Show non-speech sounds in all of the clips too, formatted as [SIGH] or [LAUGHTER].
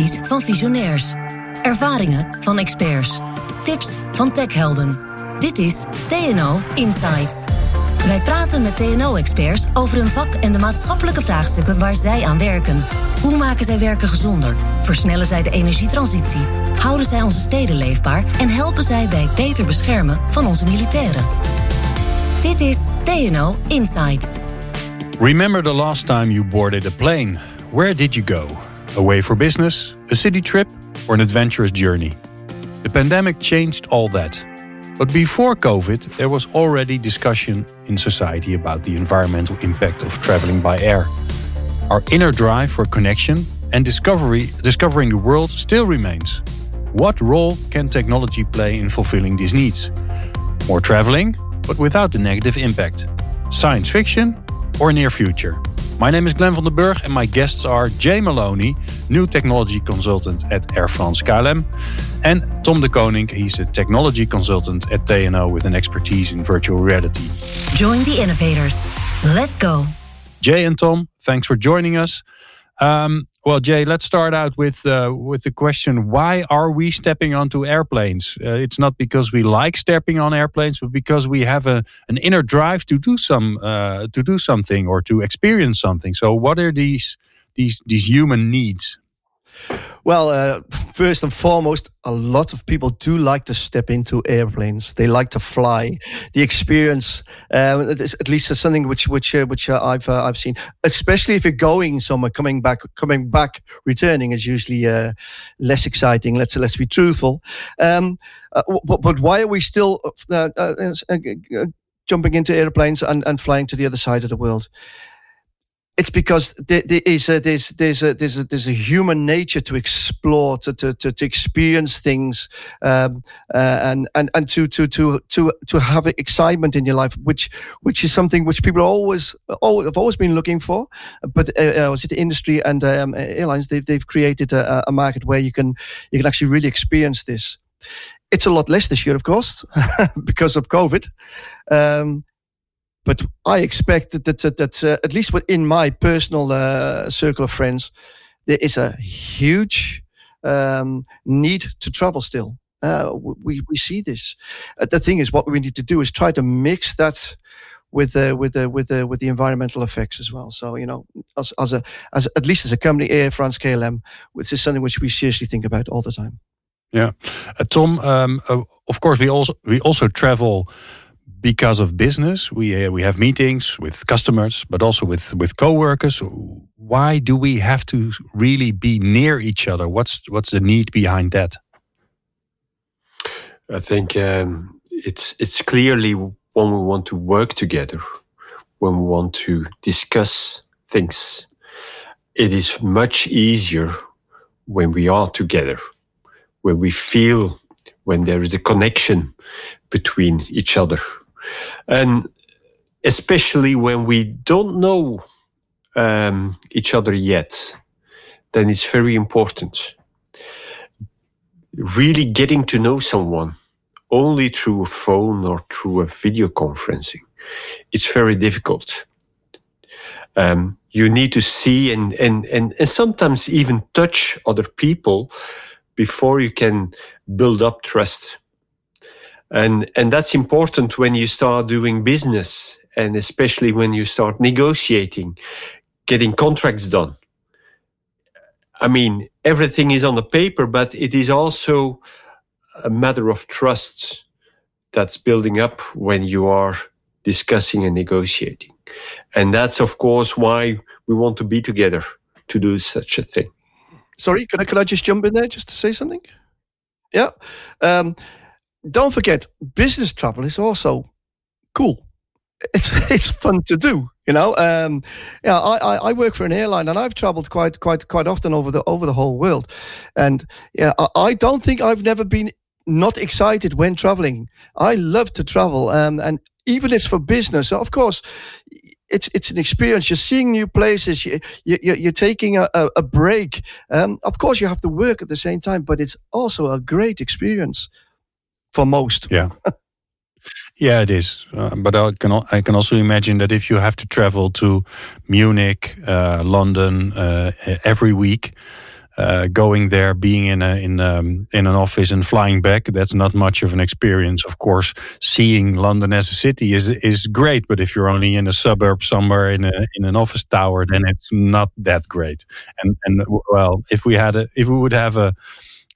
Van visionairs. Ervaringen van experts. Tips van techhelden. Dit is TNO Insights. Wij praten met TNO-experts over hun vak en de maatschappelijke vraagstukken waar zij aan werken. Hoe maken zij werken gezonder? Versnellen zij de energietransitie? Houden zij onze steden leefbaar? En helpen zij bij het beter beschermen van onze militairen? Dit is TNO Insights. Remember the last time you boarded a plane? Where did you go? Away for business, a city trip, or an adventurous journey? The pandemic changed all that. But before COVID, there was already discussion in society about the environmental impact of traveling by air. Our inner drive for connection and discovery, discovering the world still remains. What role can technology play in fulfilling these needs? More traveling, but without the negative impact. Science fiction or near future? My name is Glenn van den Burg and my guests are Jay Maloney, new technology consultant at Air France KLM, and Tom de Koning, he's a technology consultant at TNO with an expertise in virtual reality. Join the innovators. Let's go. Jay and Tom, thanks for joining us. Um, well, Jae, let's start out with uh, with the question: Why are we stepping onto airplanes? Uh, it's not because we like stepping on airplanes, but because we have a an inner drive to do some uh, to do something or to experience something. So, what are these these these human needs? Well, uh, first and foremost, a lot of people do like to step into airplanes. They like to fly. The experience, um, at least, is something which which uh, which uh, I've uh, I've seen. Especially if you're going somewhere, coming back, coming back, returning is usually uh, less exciting. Let's let's be truthful. Um, uh, but, but why are we still jumping into airplanes and, and flying to the other side of the world? It's because there, there is a, there's there's a there's a there's a human nature to explore to to to, to experience things um, uh, and and and to to to to to have excitement in your life which which is something which people always always have always been looking for. But uh, uh, the industry and um, airlines? They've they've created a, a market where you can you can actually really experience this. It's a lot less this year, of course, [LAUGHS] because of COVID. Um, but I expect that, that, that uh, at least within my personal uh, circle of friends, there is a huge um, need to travel still. Uh, we, we see this. Uh, the thing is, what we need to do is try to mix that with uh, with uh, with uh, with the environmental effects as well. So you know, as as a as at least as a company, Air France KLM, which is something which we seriously think about all the time. Yeah, uh, Tom. Um, uh, of course, we also we also travel because of business. We uh, we have meetings with customers, but also with with coworkers. Why do we have to really be near each other? What's what's the need behind that? I think um, it's it's clearly when we want to work together, when we want to discuss things. It is much easier when we are together, when we feel when there is a connection between each other and especially when we don't know um, each other yet, then it's very important. Really getting to know someone only through a phone or through a video conferencing, it's very difficult. Um, you need to see and, and, and, and sometimes even touch other people before you can build up trust and and that's important when you start doing business and especially when you start negotiating getting contracts done. I mean everything is on the paper but it is also a matter of trust that's building up when you are discussing and negotiating. And that's of course why we want to be together to do such a thing. Sorry can i, can I just jump in there just to say something? Yeah. Um, don't forget, business travel is also cool. It's [LAUGHS] it's fun to do, you know. Um, yeah, I, I work for an airline, and I've travelled quite quite quite often over the over the whole world, and yeah, I, I don't think I've never been not excited when traveling. I love to travel, um, and even it's for business. Of course, it's it's an experience. You're seeing new places. You, you you're taking a, a break. Um, of course, you have to work at the same time, but it's also a great experience for most. Yeah. [LAUGHS] Yeah, it is. Uh, but I can I can also imagine that if you have to travel to Munich, uh, London uh, every week, uh, going there, being in a in um, in an office and flying back. That's not much of an experience. Of course, seeing London as a city is is great, but if you're only in a suburb somewhere in a in an office tower, then it's not that great. And and well, if we had a if we would have a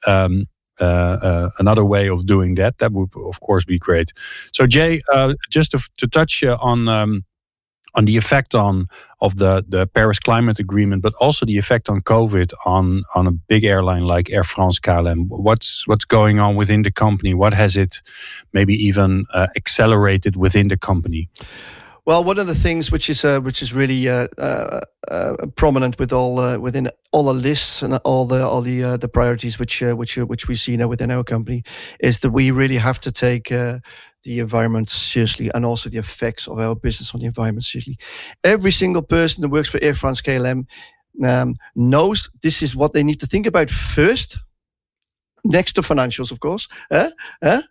um, another way of doing that, that would of course be great. So Jae, uh, just to, to touch on um, on the effect on of the the Paris Climate Agreement, but also the effect on COVID on on a big airline like Air France KLM. What's what's going on within the company? What has it maybe even uh, accelerated within the company? Well, one of the things which is uh, which is really uh, uh, uh prominent with all uh, within all the lists and all the all the uh, the priorities which which which we see now within our company is that we really have to take the environment seriously and also the effects of our business on the environment seriously. Every single person that works for Air France KLM um, knows this is what they need to think about first next to financials, of course, eh? Eh?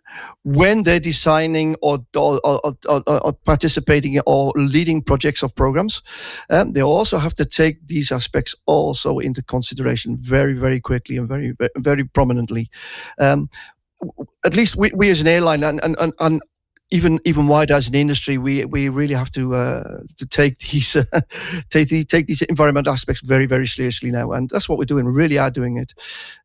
when they're designing or, or, or, or, participating or leading projects of programs, um, they also have to take these aspects also into consideration very, very quickly and very, very prominently. Um, at least we, we as an airline and, and, and even even wider as an industry, we we really have to uh, to take these uh, [LAUGHS] take the, take these environmental aspects very very seriously now, and that's what we're doing. We really are doing it.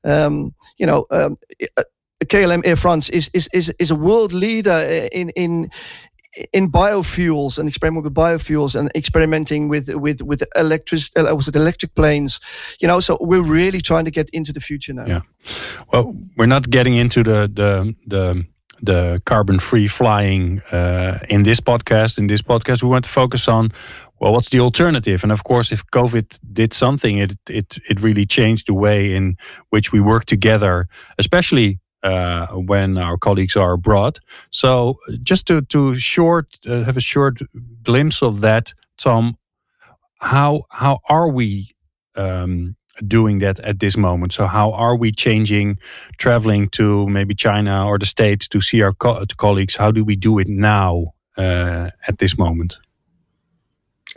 Um, you know, um, uh, KLM Air France is is is is a world leader in in in biofuels and experimenting with biofuels and experimenting with with with electric uh, was it electric planes you know so we're really trying to get into the future now yeah well we're not getting into the the the the carbon free flying uh, in this podcast. In this podcast, we want to focus on well, what's the alternative? And of course, if COVID did something, it it it really changed the way in which we work together, especially uh, when our colleagues are abroad. So, just to to short uh, have a short glimpse of that, Tom. How how are we um, doing that at this moment. So, how are we changing traveling to maybe China or the States to see our co colleagues? How do we do it now uh, at this moment?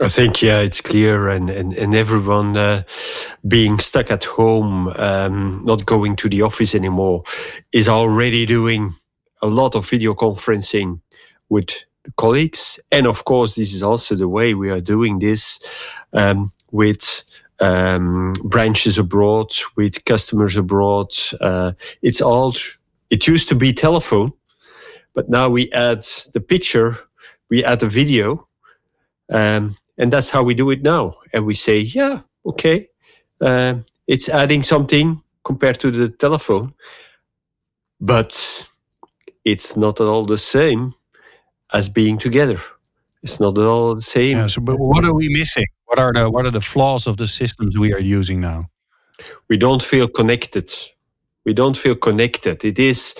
I think yeah, it's clear, and and, and everyone uh, being stuck at home, um, not going to the office anymore, is already doing a lot of video conferencing with colleagues, and of course, this is also the way we are doing this um, with um, branches abroad, with customers abroad. Uh, it's all, it used to be telephone, but now we add the picture, we add the video, um, and that's how we do it now. And we say, yeah, okay, uh, it's adding something compared to the telephone, but it's not at all the same as being together. It's not at all the same. Yeah, so, but what are we missing? What are the what are the flaws of the systems we are using now? We don't feel connected. We don't feel connected. It is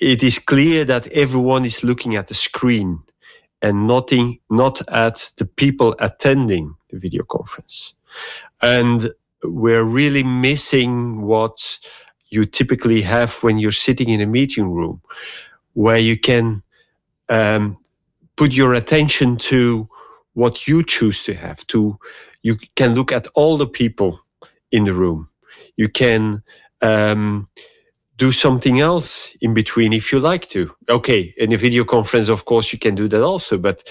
it is clear that everyone is looking at the screen and nothing not at the people attending the video conference. And we're really missing what you typically have when you're sitting in a meeting room, where you can um, put your attention to what you choose to have to you can look at all the people in the room. You can um, do something else in between if you like to. Okay in a video conference of course you can do that also but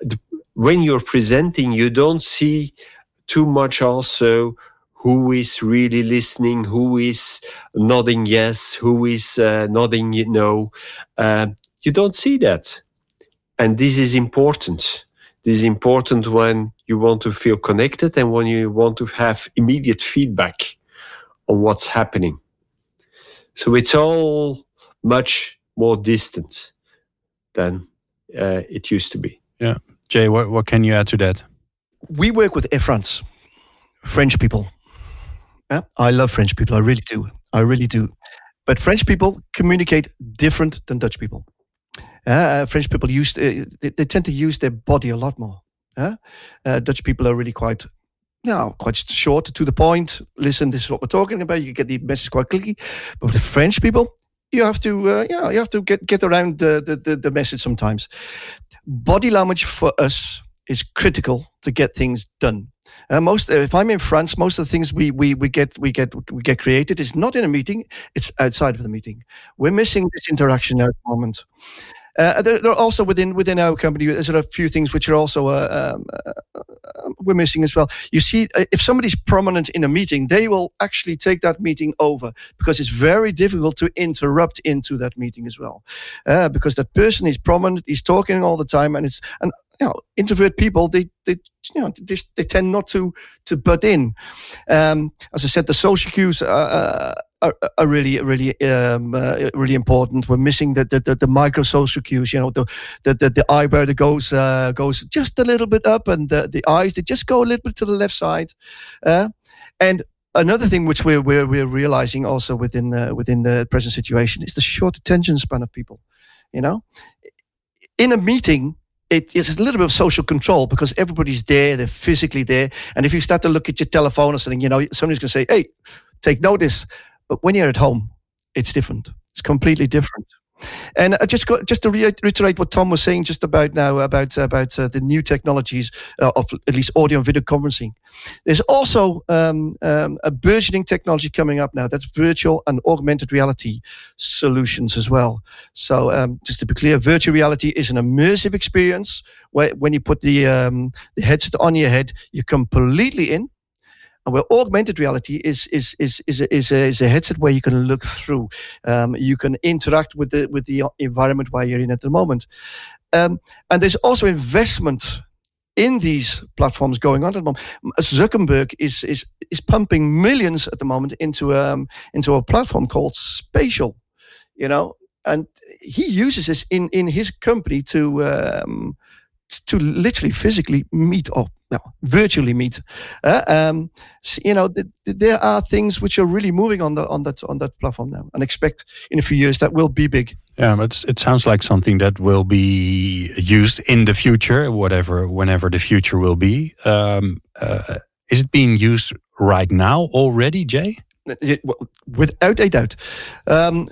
the, when you're presenting you don't see too much also who is really listening who is nodding yes who is uh, nodding no. Uh, you don't see that. And this is important this is important when you want to feel connected and when you want to have immediate feedback on what's happening. So it's all much more distant than uh, it used to be. Yeah. Jae, what, what can you add to that? We work with Air France, French people. Yeah, I love French people. I really do. I really do. But French people communicate different than Dutch people. Uh, French people use uh, they, they, tend to use their body a lot more. Uh, Dutch people are really quite you quite short to the point. Listen, this is what we're talking about. You get the message quite quickly. But with French people, you have to, uh, you know, you have to get get around the, the, the, the message sometimes. Body language for us is critical to get things done. Uh, most, if I'm in France, most of the things we, we, we get we get we get created is not in a meeting; it's outside of the meeting. We're missing this interaction at the moment. Uh, there, are also within within our company, there's a few things which are also uh, um, uh, uh, we're missing as well. You see, uh, if somebody's prominent in a meeting, they will actually take that meeting over because it's very difficult to interrupt into that meeting as well, uh, because that person is prominent, he's talking all the time, and it's and you know introvert people they they you know they, they tend not to to butt in. Um, as I said, the social cues. Uh, are, are really really um, uh, really important. We're missing the the, the, the micro social cues. You know, the the, the, the eyebrow that goes uh, goes just a little bit up, and the, the eyes that just go a little bit to the left side. Uh, and another thing which we're we're, we're realizing also within uh, within the present situation is the short attention span of people. You know, in a meeting. it's a little bit of social control because everybody's there, they're physically there. And if you start to look at your telephone or something, you know, somebody's to say, hey, take notice. But when you're at home, it's different. It's completely different. And I just got just to reiterate what Tom was saying just about now about about uh, the new technologies uh, of at least audio and video conferencing. There's also um, um, a burgeoning technology coming up now. That's virtual and augmented reality solutions as well. So um, just to be clear, virtual reality is an immersive experience where when you put the um, the headset on your head, you're completely in where augmented reality is is is is a, is a, is a headset where you can look through, um, you can interact with the with the environment where you're in at the moment, um, and there's also investment in these platforms going on at the moment. Zuckerberg is is is pumping millions at the moment into um into a platform called Spatial, you know, and he uses this in in his company to um, to literally physically meet or well, virtually meet. Uh, um, you know, th- th- there are things which are really moving on the on that on that platform now, and expect in a few years that will be big. Yeah, but it sounds like something that will be used in the future, whatever, whenever the future will be. Um, uh, is it being used right now already, Jae? Without a doubt. Um,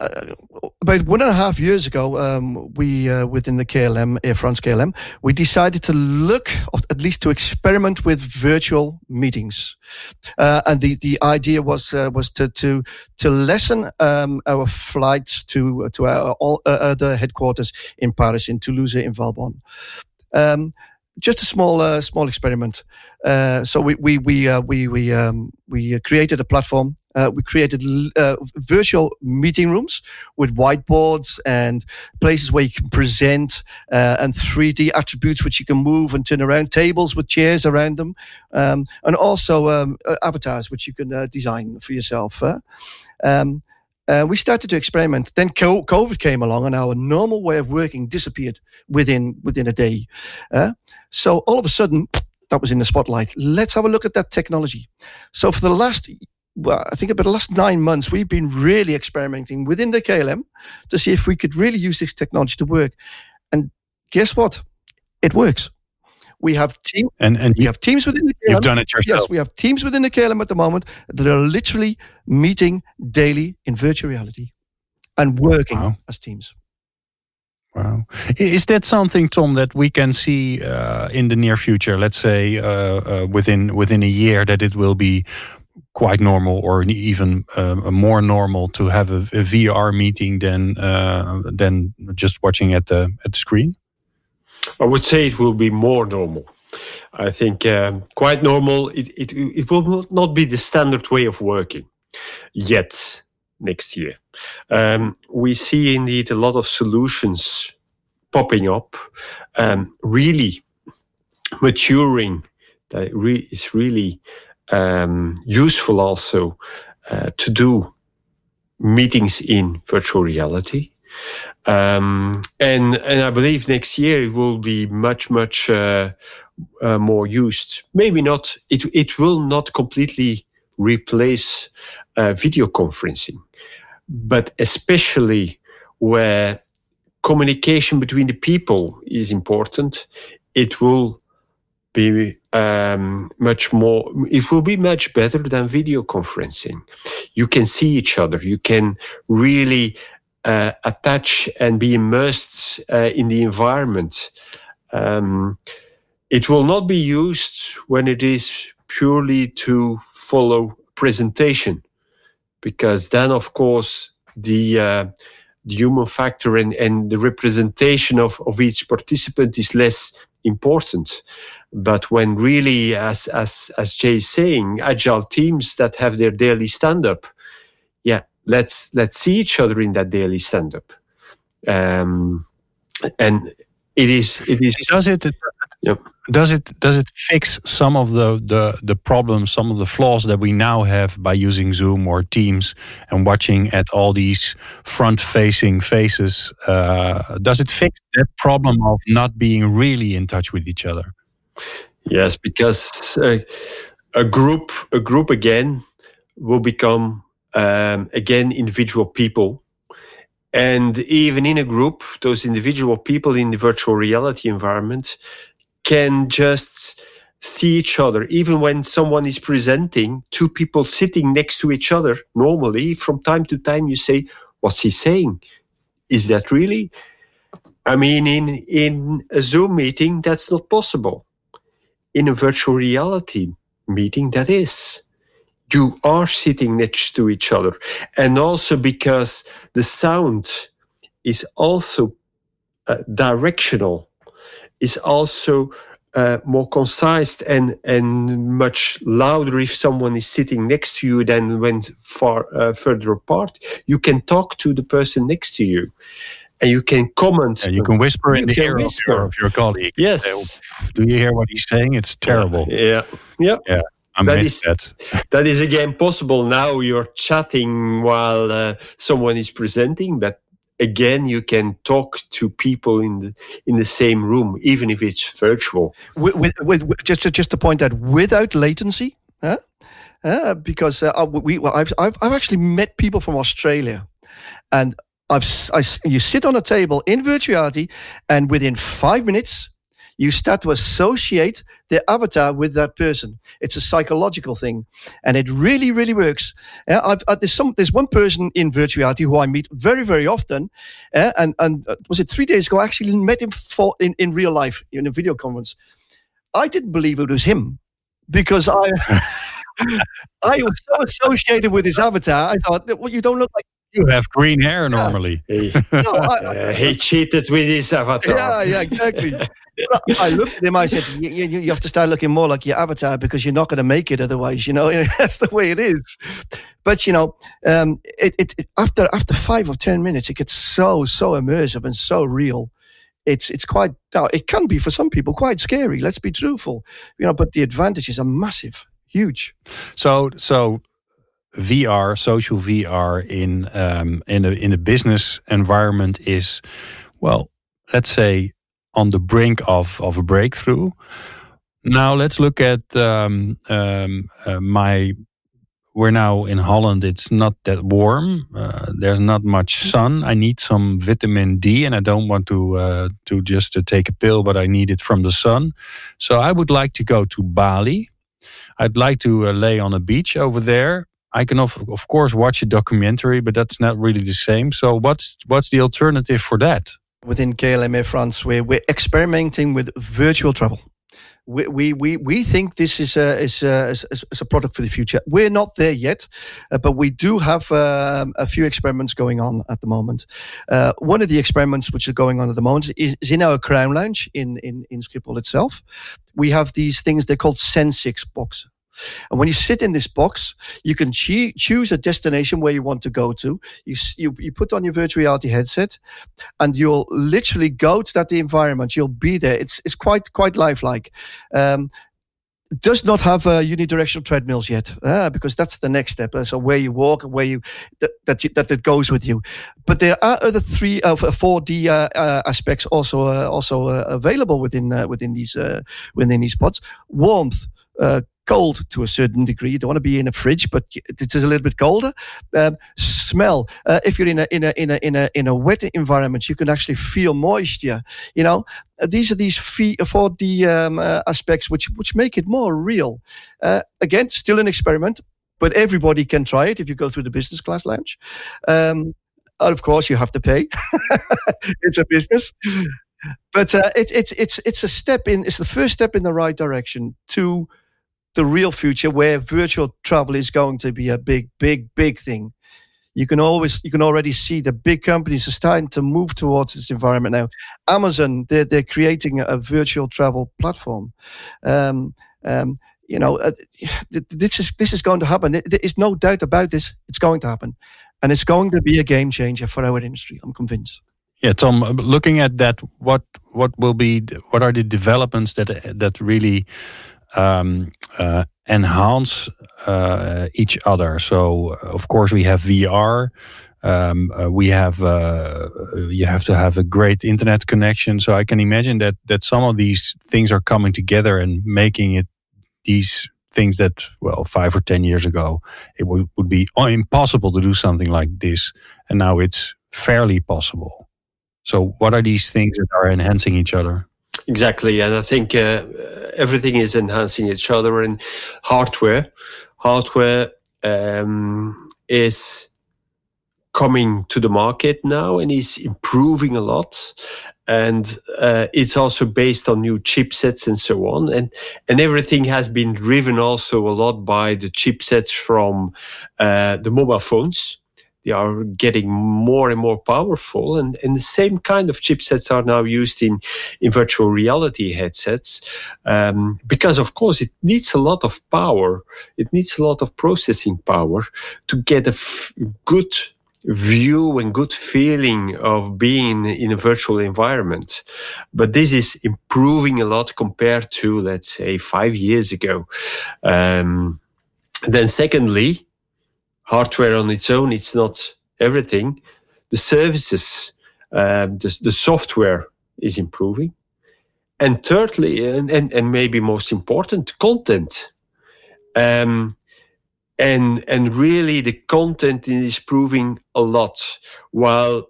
uh, about one and a half years ago, um, we uh, within the KLM Air France KLM, we decided to look, at least to experiment with virtual meetings, uh, and the the idea was uh, was to to to lessen um, our flights to to our all, uh, other headquarters in Paris, in Toulouse, in Valbonne. Um, just a small uh, small experiment. Uh, so we we we uh, we we um, we created a platform. Uh, we created uh, virtual meeting rooms with whiteboards and places where you can present uh, and 3D attributes which you can move and turn around. Tables with chairs around them, um, and also um, avatars which you can design for yourself. Um, uh, we started to experiment. Then COVID came along, and our normal way of working disappeared within within a day. Uh, so all of a sudden, that was in the spotlight. Let's have a look at that technology. So for the last, well, I think about the last nine months, we've been really experimenting within the KLM to see if we could really use this technology to work. And guess what? It works. We have team and and we have teams within the KLM. You've done it yourself. Yes, we have teams within the KLM at the moment that are literally meeting daily in virtual reality and working wow. as teams. Wow. Is that something, Tom, that we can see uh, in the near future? Let's say uh, uh, within within a year, that it will be quite normal, or even uh, more normal, to have a, a VR meeting than uh, than just watching at the at the screen. I would say it will be more normal. I think um, quite normal. It, it it will not be the standard way of working yet next year. Um, we see indeed a lot of solutions popping up, um, really maturing. That re- is really um, useful also uh, to do meetings in virtual reality. Um, and and I believe next year it will be much much uh, uh, more used. Maybe not. It it will not completely replace uh, video conferencing, but especially where communication between the people is important, it will be um, much more, it will be much better than video conferencing. You can see each other. You can really uh, attach and be immersed uh, in the environment. Um, it will not be used when it is purely to follow presentation, because then, of course, the uh, the human factor and, and the representation of, of each participant is less important. But when really, as as as Jae is saying, agile teams that have their daily stand up, yeah, let's let's see each other in that daily stand up. Um, and it is it is does it yep. Does it does it fix some of the, the the problems some of the flaws that we now have by using zoom or teams and watching at all these front facing faces? Uh, does it fix that problem of not being really in touch with each other? Yes because uh, a group a group again will become um, again individual people. And even in a group, those individual people in the virtual reality environment can just see each other. Even when someone is presenting, two people sitting next to each other, normally, from time to time, you say, What's he saying? Is that really? I mean, in, in a Zoom meeting, that's not possible. In a virtual reality meeting, that is you are sitting next to each other. And also because the sound is also uh, directional, is also uh, more concise and, and much louder if someone is sitting next to you than when far uh, further apart. You can talk to the person next to you. And you can comment. And you can whisper in the ear of your, of your, colleague. Yes. Do you hear what he's saying? It's terrible. Yeah. Yeah. Yeah. I that is that. [LAUGHS] that is again possible now. You're chatting while uh, someone is presenting, but again you can talk to people in the in the same room, even if it's virtual. With, with, with just to, just to point out, without latency, huh? Uh, because uh, we well, I've, I've I've actually met people from Australia, and I've I, you sit on a table in virtuality, and within five minutes you start to associate the avatar with that person. It's a psychological thing, and it really, really works. Uh, there's some there's one person in virtuality who I meet very, very often, and and uh, was it three days ago? I actually met him for in, in real life in a video conference. I didn't believe it was him because I. [LAUGHS] I was so associated with his avatar. I thought, well, you don't look like you have green hair normally. He, [LAUGHS] no, I, uh, he cheated with his avatar. Yeah, yeah, exactly. I looked at him. I said, you, you, you, have to start looking more like your avatar because you're not going to make it otherwise. You know, [LAUGHS] that's the way it is. But you know, um, it, it, it, after after five or ten minutes, it gets so so immersive and so real. It's it's quite. It can be for some people quite scary. Let's be truthful. You know, but the advantages are massive, huge. So so VR, social VR in um, in a in a business environment is, well, let's say on the brink of of a breakthrough. Now let's look at um, um, uh, my. We're now in Holland. It's not that warm. Uh, there's not much sun. I need some vitamin D, and I don't want to uh, to just to take a pill, but I need it from the sun. So I would like to go to Bali. I'd like to uh, lay on a beach over there I can of, of course watch a documentary, but that's not really the same. So what's what's the alternative for that? Within KLM France, we're, we're experimenting with virtual travel. We, we, we, we think this is a, is, a, is a product for the future. We're not there yet, uh, but we do have uh, a few experiments going on at the moment. Uh, one of the experiments which are going on at the moment is, is in our Crown Lounge in, in, in Schiphol itself. We have these things, they're called Sensiks box and when you sit in this box, you can che- choose a destination where you want to go to. You, you, you put on your virtual reality headset and you'll literally go to that environment. You'll be there. It's, it's quite, quite lifelike. Um, does not have uh, unidirectional treadmills yet uh, because that's the next step. Uh, so where you walk, where you that that, you, that, goes with you. But there are other three, uh, four D uh, uh, aspects also also available within within these within these pods. Warmth, cold to a certain degree. You don't want to be in a fridge, but it is a little bit colder. Um, smell. Uh, if you're in a in a in a in a in a wet environment, you can actually feel moisture. You know, uh, these are these four D um, uh, aspects which which make it more real. Uh, again, still an experiment, but everybody can try it if you go through the business class lounge. Um, of course, you have to pay. [LAUGHS] it's a business. but uh, it, it's it's it's a step in. It's the first step in the right direction to the real future, where virtual travel is going to be a big, big, big thing. You can always you can already see the big companies are starting to move towards this environment now. Amazon they're they're creating a virtual travel platform. Um, um, you know, uh, this is this is going to happen. There is no doubt about this. It's going to happen, and it's going to be a game changer for our industry. I'm convinced. Yeah, Tom. Uh, looking at that, what what will be what are the developments that that really um, uh, enhance uh, each other? So, of course, we have VR. Um, uh, we have uh, you have to have a great internet connection. So I can imagine that that some of these things are coming together and making it these things that well five or ten years ago it would, would be impossible to do something like this, and now it's fairly possible. So, what are these things that are enhancing each other? Exactly, and I think uh, everything is enhancing each other. And hardware, hardware um, is coming to the market now and is improving a lot and uh, it's also based on new chipsets and so on and and everything has been driven also a lot by the chipsets from uh, the mobile phones they are getting more and more powerful and, and the same kind of chipsets are now used in, in virtual reality headsets um, because of course it needs a lot of power it needs a lot of processing power to get a f- good view and good feeling of being in a virtual environment. But this is improving a lot compared to, let's say, five years ago. Um, then secondly, hardware on its own, it's not everything. The services, um, the, the software is improving. And thirdly, and, and, and maybe most important, content. Um, and and really the content is proving a lot while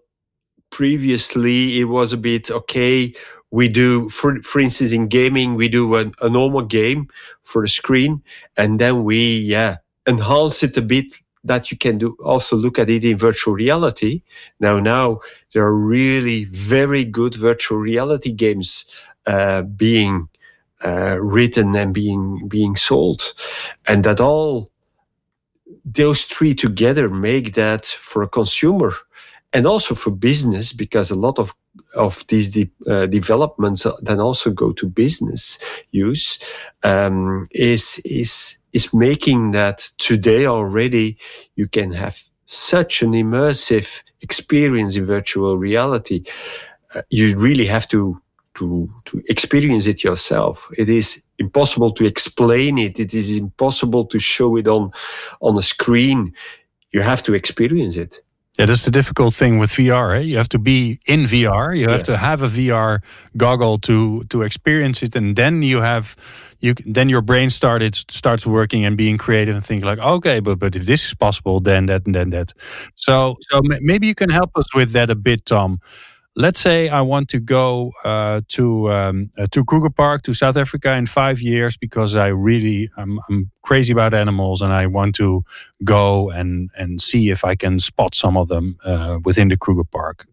previously it was a bit okay we do for, for instance in gaming we do a, a normal game for a screen and then we yeah enhance it a bit that you can do also look at it in virtual reality. Now, now there are really very good virtual reality games uh, being uh, written and being being sold, and that all those three together make that for a consumer and also for business because a lot of of these de- uh, developments then also go to business use um, is is is making that today already you can have such an immersive experience in virtual reality. Uh, you really have to, to, to experience it yourself. It is impossible to explain it. It is impossible to show it on, on a screen. You have to experience it. Yeah, that's the difficult thing with VR. Eh? You have to be in VR. You have yes. to have a VR goggle to to experience it, and then you have you then your brain started starts working and being creative and thinking like, okay, but but if this is possible, then that and then that. So so maybe you can help us with that a bit, Tom let's say I want to go uh, to um, uh, to Kruger Park to South Africa in five years because I really I'm, I'm, crazy about animals and I want to go and and see if I can spot some of them uh, within the Kruger Park.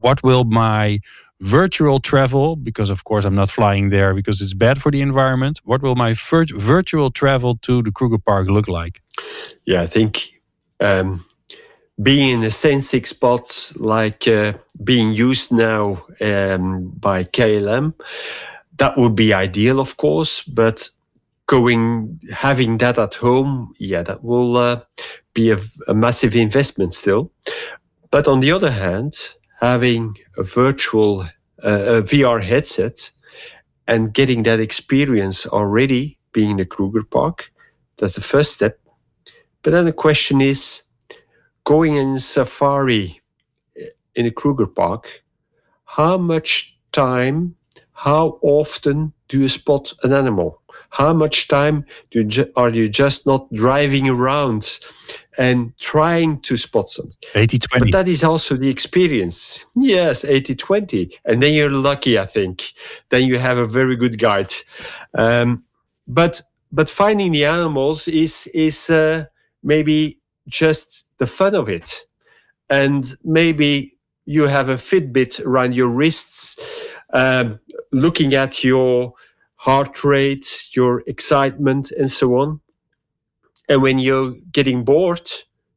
What will my virtual travel because of course I'm not flying there because it's bad for the environment. What will my virtual travel to the Kruger Park look like? Yeah, I think um, being in a Sensiks pod like uh, being used now um, by KLM, that would be ideal, of course. But going having that at home, yeah, that will uh, be a, a, massive investment still. But on the other hand, having a virtual uh, a VR headset and getting that experience already being in the Kruger Park, that's the first step. But then the question is going in safari in a Kruger Park, how much time, how often do you spot an animal? How much time do you are you just not driving around and trying to spot them? 80 20. But that is also the experience. Yes, 80 20. And then you're lucky, I think. Then you have a very good guide. Um, but but finding the animals is is uh, maybe just the fun of it. And maybe you have a Fitbit around your wrists um, looking at your heart rate, your excitement, and so on. And when you're getting bored,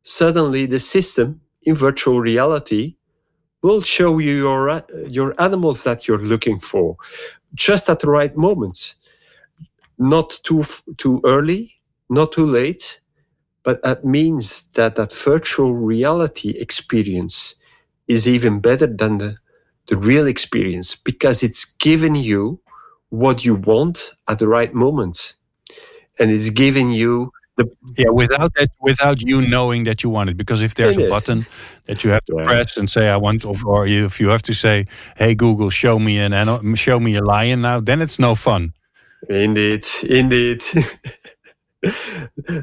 suddenly the system in virtual reality will show you your your animals that you're looking for just at the right moments not too too early not too late but that means that that virtual reality experience is even better than the the real experience because it's given you what you want at the right moment. And it's giving you the yeah without that without you knowing that you want it. Because if there's a button that you have to press and say i want or if you have to say hey google show me an show me a lion now then it's no fun. Indeed. Indeed [LAUGHS]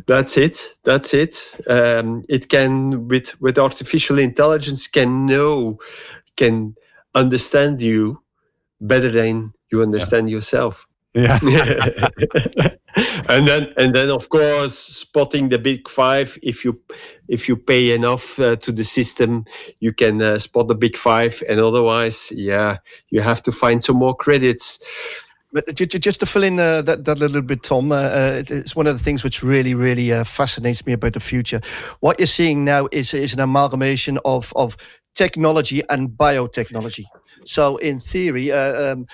that's it. That's it. Um, it can with with artificial intelligence can know can understand you better than you understand yeah. yourself. Yeah. [LAUGHS] and then and then of course spotting the big five if you if you pay enough uh, to the system you can uh, spot the big five. And otherwise yeah you have to find some more credits but just to fill in uh, that, that little bit, Tom, uh, uh, it's one of the things which really, really uh, fascinates me about the future. What you're seeing now is, is an amalgamation of, of technology and biotechnology. So, in theory, uh, um,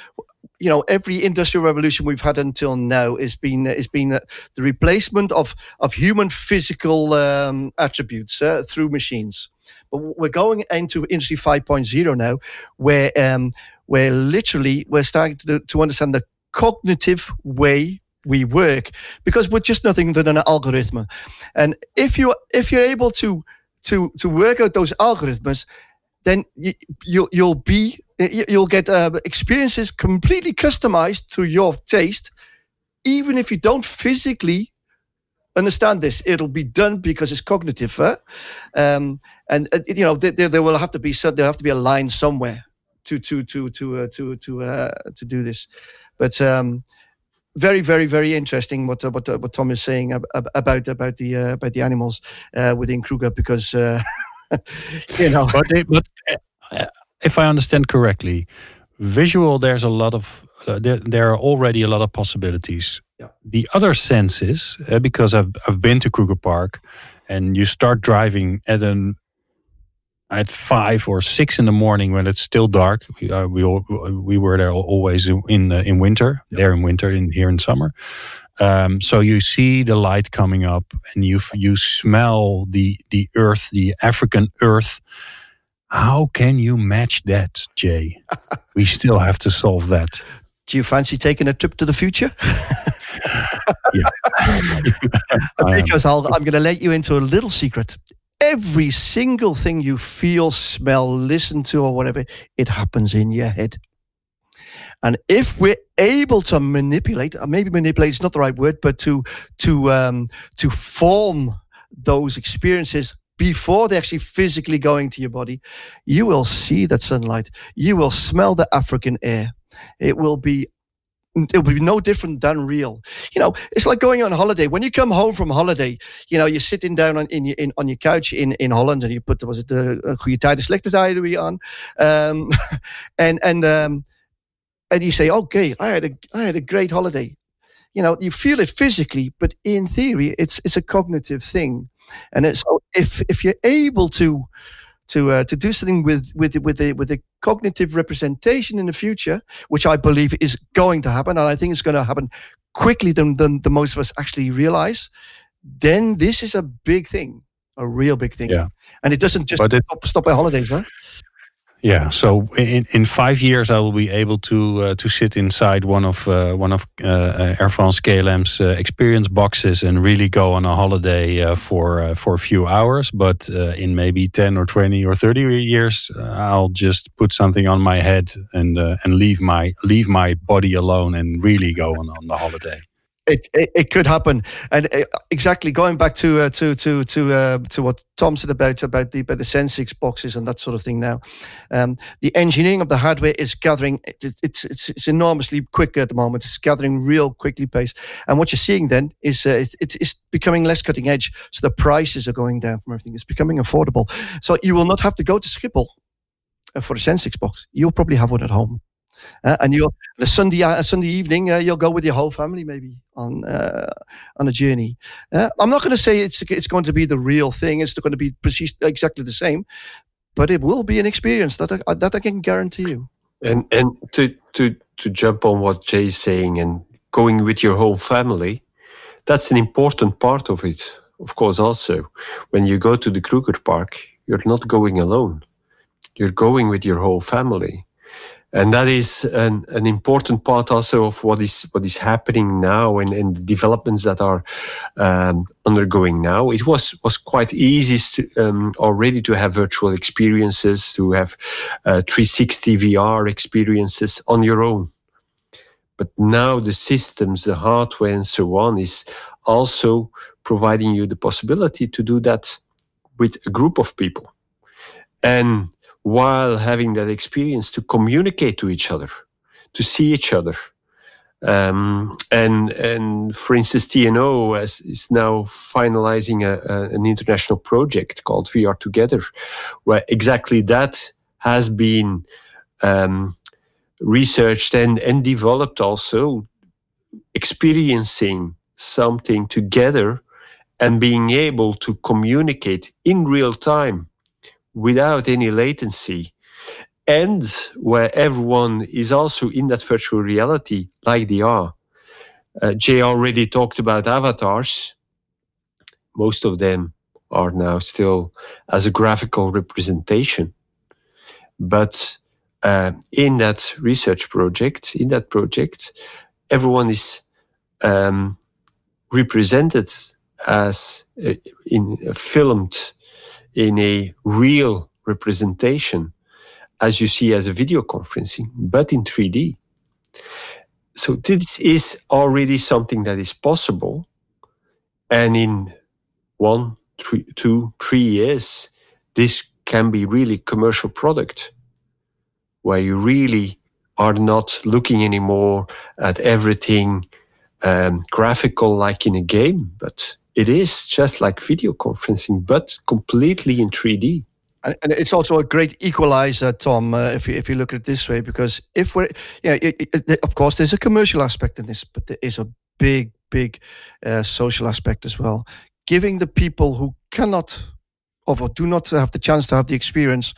you know every industrial revolution we've had until now has been has been uh, the replacement of of human physical um, attributes uh, through machines. But we're going into Industry 5.0 now, where um, where literally we're starting to, to understand the cognitive way we work because we're just nothing than an algorithm. And if you if you're able to to to work out those algorithms, then you, you'll you'll be you'll get uh, experiences completely customized to your taste, even if you don't physically understand this. It'll be done because it's cognitive, huh? um, and uh, you know there, there will have to be so there have to be a line somewhere to to to to uh, to to uh, to do this, but. Um, very, very, very interesting what uh, what uh, what Tom is saying about about the about the animals within Kruger because [LAUGHS] you know. But, they, but if I understand correctly, visual there's a lot of uh, there, there, are already a lot of possibilities. Yeah. The other senses, uh, because I've I've been to Kruger Park, and you start driving at an at five or six in the morning when it's still dark. We uh, we all, we were there always in uh, in winter, yeah. there in winter, in here in summer. Um, so you see the light coming up, and you you smell the the earth, the African earth how can you match that, Jae? we still have to solve that. Do you fancy taking a trip to the future? [LAUGHS] because [LAUGHS] i am going to let you into a little secret. Every single thing you feel, smell, listen to, or whatever, it happens in your head. And if we're able to manipulate, uh, maybe manipulate is not the right word, but to to um, to form those experiences before they actually physically going to your body, you will see that sunlight. You will smell the African air. It will be it will be no different than real. You know, it's like going on holiday. When you come home from holiday, you know, you're sitting down on in, in on your couch in, in Holland and you put was it the uh, goede tijden slechte tijden we on, um, [LAUGHS] and and um, and you say, okay, I had a I had a great holiday. You know, you feel it physically, but in theory, it's it's a cognitive thing. And it's, so if if you're able to to uh, to do something with with with the with the cognitive representation in the future, which I believe is going to happen, and I think it's going to happen quickly than than the most of us actually realize, then this is a big thing, a real big thing. Yeah. And it doesn't just it, stop, stop at holidays, right? Yeah, so in, in five years, I will be able to uh, to sit inside one of uh, one of uh, uh Air France KLM's uh, experience boxes and really go on a holiday uh, for for a few hours. But in maybe ten or twenty or thirty years, I'll just put something on my head and and leave my leave my body alone and really go on on the holiday it, it, it could happen, and uh, exactly going back to uh, to to to uh, to what Tom said about about the about the Sensiks boxes and that sort of thing. Now, um, the engineering of the hardware is gathering. It, it's it's it's enormously quick at the moment. It's gathering real quickly pace, and what you're seeing then is uh, it, it's becoming less cutting edge. So the prices are going down from everything. It's becoming affordable. So you will not have to go to Schiphol uh, for a Sensiks box. You'll probably have one at home. Uh, and you'll a Sunday Sunday evening uh, you'll go with your whole family maybe on uh, on a journey. Uh, I'm not going to say it's it's going to be the real thing. It's going to be precise, exactly the same, but it will be an experience that I, that I can guarantee you. And and to to to jump on what Jae's saying and going with your whole family, that's an important part of it. Of course, also when you go to the Kruger Park, you're not going alone. You're going with your whole family and that is an, an important part also of what is what is happening now and, and developments that are um, undergoing now. It was was quite easy to, um, already to have virtual experiences, to have uh, 360 VR experiences on your own. But now the systems, the hardware, and so on is also providing you the possibility to do that with a group of people. And while having that experience to communicate to each other, to see each other. Um, and and for instance, TNO is, is now finalizing a, a, an international project called VR Together, where exactly that has been um, researched and, and developed also, experiencing something together and being able to communicate in real time without any latency and where everyone is also in that virtual reality like they are. Uh, Jae already talked about avatars. Most of them are now still as a graphical representation. But uh, in that research project, in that project, everyone is um, represented as uh, in filmed in a real representation as you see as a video conferencing, but in 3D. So this is already something that is possible. And in one, three, two, three years, this can be really commercial product where you really are not looking anymore at everything um, graphical like in a game, but it is just like video conferencing, but completely in 3D. And, it's also a great equalizer, Tom, uh, if you if you look at it this way, because if we're, yeah, it, it, of course, there's a commercial aspect in this, but there is a big, big uh, social aspect as well. Giving the people who cannot or do not have the chance to have the experience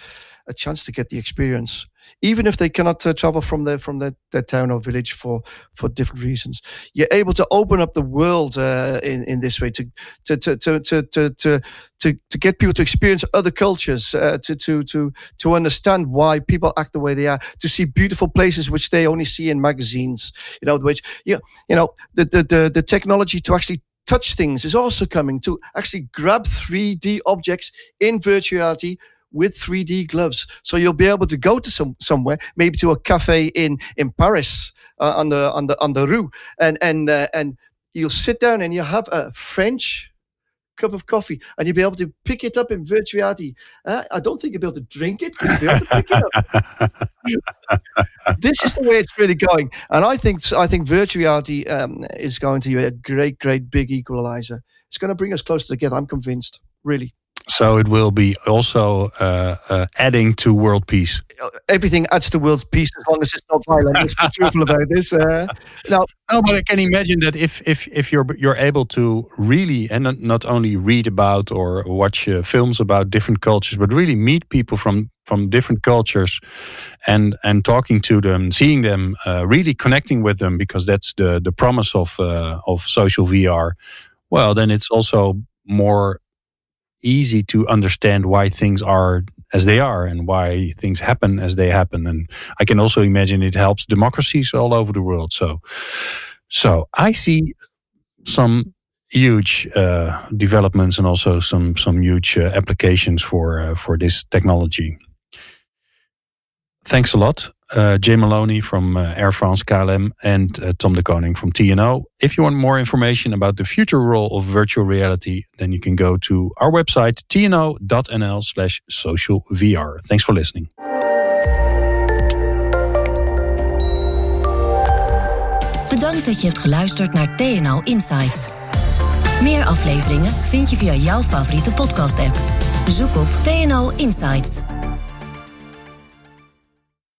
a chance to get the experience even if they cannot uh, travel from their from their, their town or village for for different reasons. You're able to open up the world uh, in in this way to to to to to to to, to, get people to experience other cultures, uh, to to to to understand why people act the way they are, to see beautiful places which they only see in magazines. You know, which you you know the the the, the technology to actually touch things is also coming to actually grab 3D objects in virtuality with 3D gloves. So you'll be able to go to some somewhere, maybe to a cafe in in Paris uh, on the on the on the rue, and and uh, and you'll sit down and you'll have a French cup of coffee, and you'll be able to pick it up in virtuality. Uh, I don't think you'll be able to drink it, you'll be able to pick it up. [LAUGHS] this is the way it's really going, and I think I think virtuality um, is going to be a great, great big equalizer. It's going to bring us closer together. I'm convinced, really. So it will be also uh, uh, adding to world peace. Everything adds to world peace as long as it's not violent. Let's be truthful about this. Uh, now, [LAUGHS] no, but I can imagine that if if if you're you're able to really and not, not only read about or watch uh, films about different cultures, but really meet people from from different cultures, and and talking to them, seeing them, uh, really connecting with them, because that's the the promise of uh, of social VR. Well, then it's also more easy to understand why things are as they are and why things happen as they happen. And I can also imagine it helps democracies all over the world. So, so I see some huge uh, developments and also some some huge uh, applications for uh, for this technology. Thanks a lot uh, Jay Maloney from uh, Air France KLM and uh, Tom de Koning from TNO. If you want more information about the future role of virtual reality, then you can go to our website tno.nl slash social VR. Thanks for listening. Bedankt dat je hebt geluisterd naar TNO Insights. Meer afleveringen vind je via jouw favoriete podcast app. Zoek op TNO Insights.